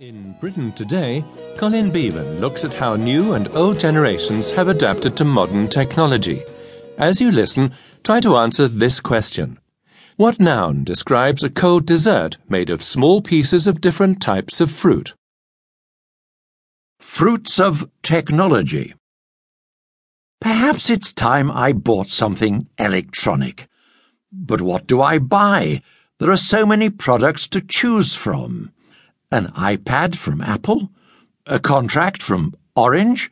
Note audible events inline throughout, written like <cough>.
In Britain today, Colin Beagan looks at how new and old generations have adapted to modern technology. As you listen, try to answer this question What noun describes a cold dessert made of small pieces of different types of fruit? Fruits of technology. Perhaps it's time I bought something electronic. But what do I buy? There are so many products to choose from an iPad from Apple, a contract from Orange,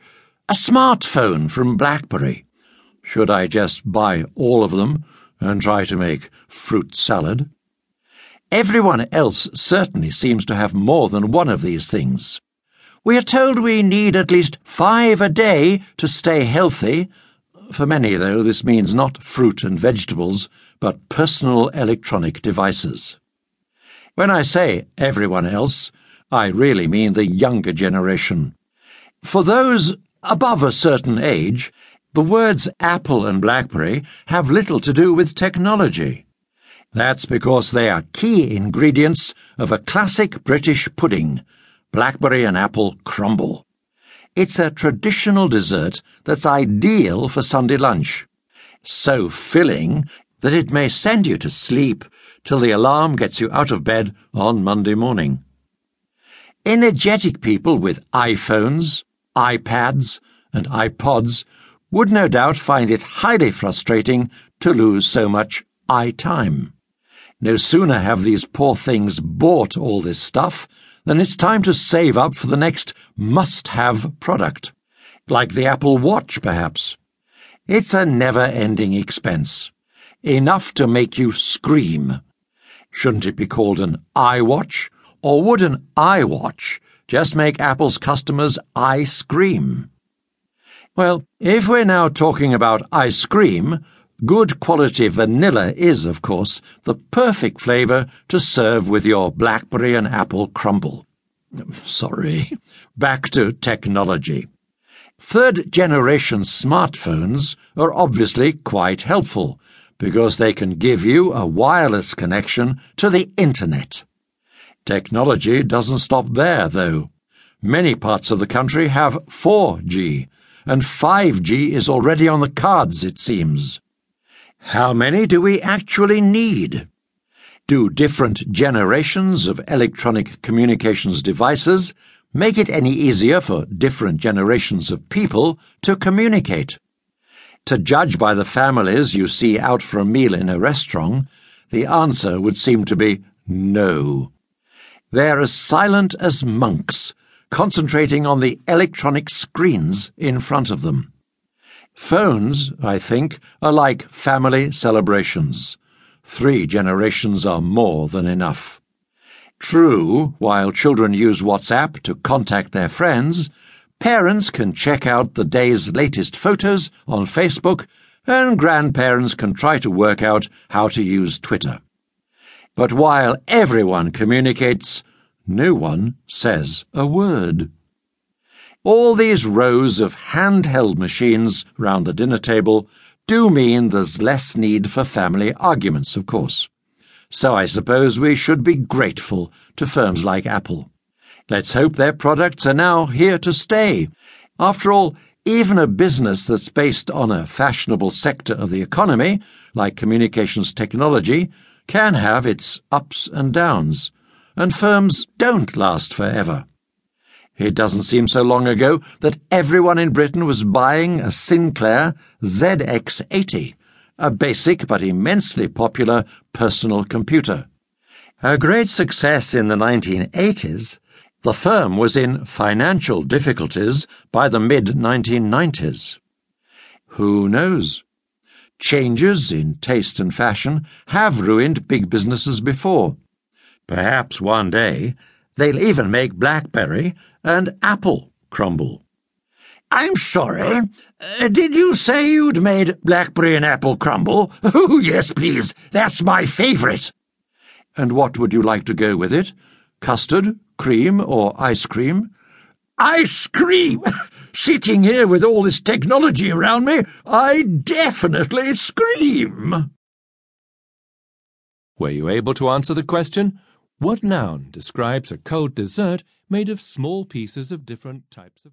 a smartphone from BlackBerry. Should I just buy all of them and try to make fruit salad? Everyone else certainly seems to have more than one of these things. We are told we need at least five a day to stay healthy. For many, though, this means not fruit and vegetables, but personal electronic devices. When I say everyone else, I really mean the younger generation. For those above a certain age, the words Apple and Blackberry have little to do with technology. That's because they are key ingredients of a classic British pudding, blackberry and apple crumble. It's a traditional dessert that's ideal for Sunday lunch. So filling that it may send you to sleep till the alarm gets you out of bed on Monday morning. Energetic people with iPhones, iPads, and iPods would no doubt find it highly frustrating to lose so much eye time. No sooner have these poor things bought all this stuff than it's time to save up for the next must have product. Like the Apple Watch, perhaps. It's a never ending expense. Enough to make you scream. Shouldn't it be called an iWatch? Or would an iWatch just make Apple's customers ice cream? Well, if we're now talking about ice cream, good quality vanilla is, of course, the perfect flavour to serve with your blackberry and apple crumble. Sorry. Back to technology. Third generation smartphones are obviously quite helpful because they can give you a wireless connection to the internet. Technology doesn't stop there, though. Many parts of the country have 4G, and 5G is already on the cards, it seems. How many do we actually need? Do different generations of electronic communications devices make it any easier for different generations of people to communicate? To judge by the families you see out for a meal in a restaurant, the answer would seem to be no. They're as silent as monks, concentrating on the electronic screens in front of them. Phones, I think, are like family celebrations. Three generations are more than enough. True, while children use WhatsApp to contact their friends, parents can check out the day's latest photos on Facebook, and grandparents can try to work out how to use Twitter. But while everyone communicates, no one says a word. All these rows of handheld machines round the dinner table do mean there's less need for family arguments, of course. So I suppose we should be grateful to firms like Apple. Let's hope their products are now here to stay. After all, even a business that's based on a fashionable sector of the economy, like communications technology, can have its ups and downs, and firms don't last forever. It doesn't seem so long ago that everyone in Britain was buying a Sinclair ZX80, a basic but immensely popular personal computer. A great success in the 1980s, the firm was in financial difficulties by the mid 1990s. Who knows? Changes in taste and fashion have ruined big businesses before. Perhaps one day they'll even make Blackberry and Apple crumble. I'm sorry. Uh, did you say you'd made Blackberry and Apple crumble? <laughs> Oh, yes, please. That's my favorite. And what would you like to go with it? Custard, cream, or ice cream? Ice cream! <laughs> Sitting here with all this technology around me, I definitely scream. Were you able to answer the question? What noun describes a cold dessert made of small pieces of different types of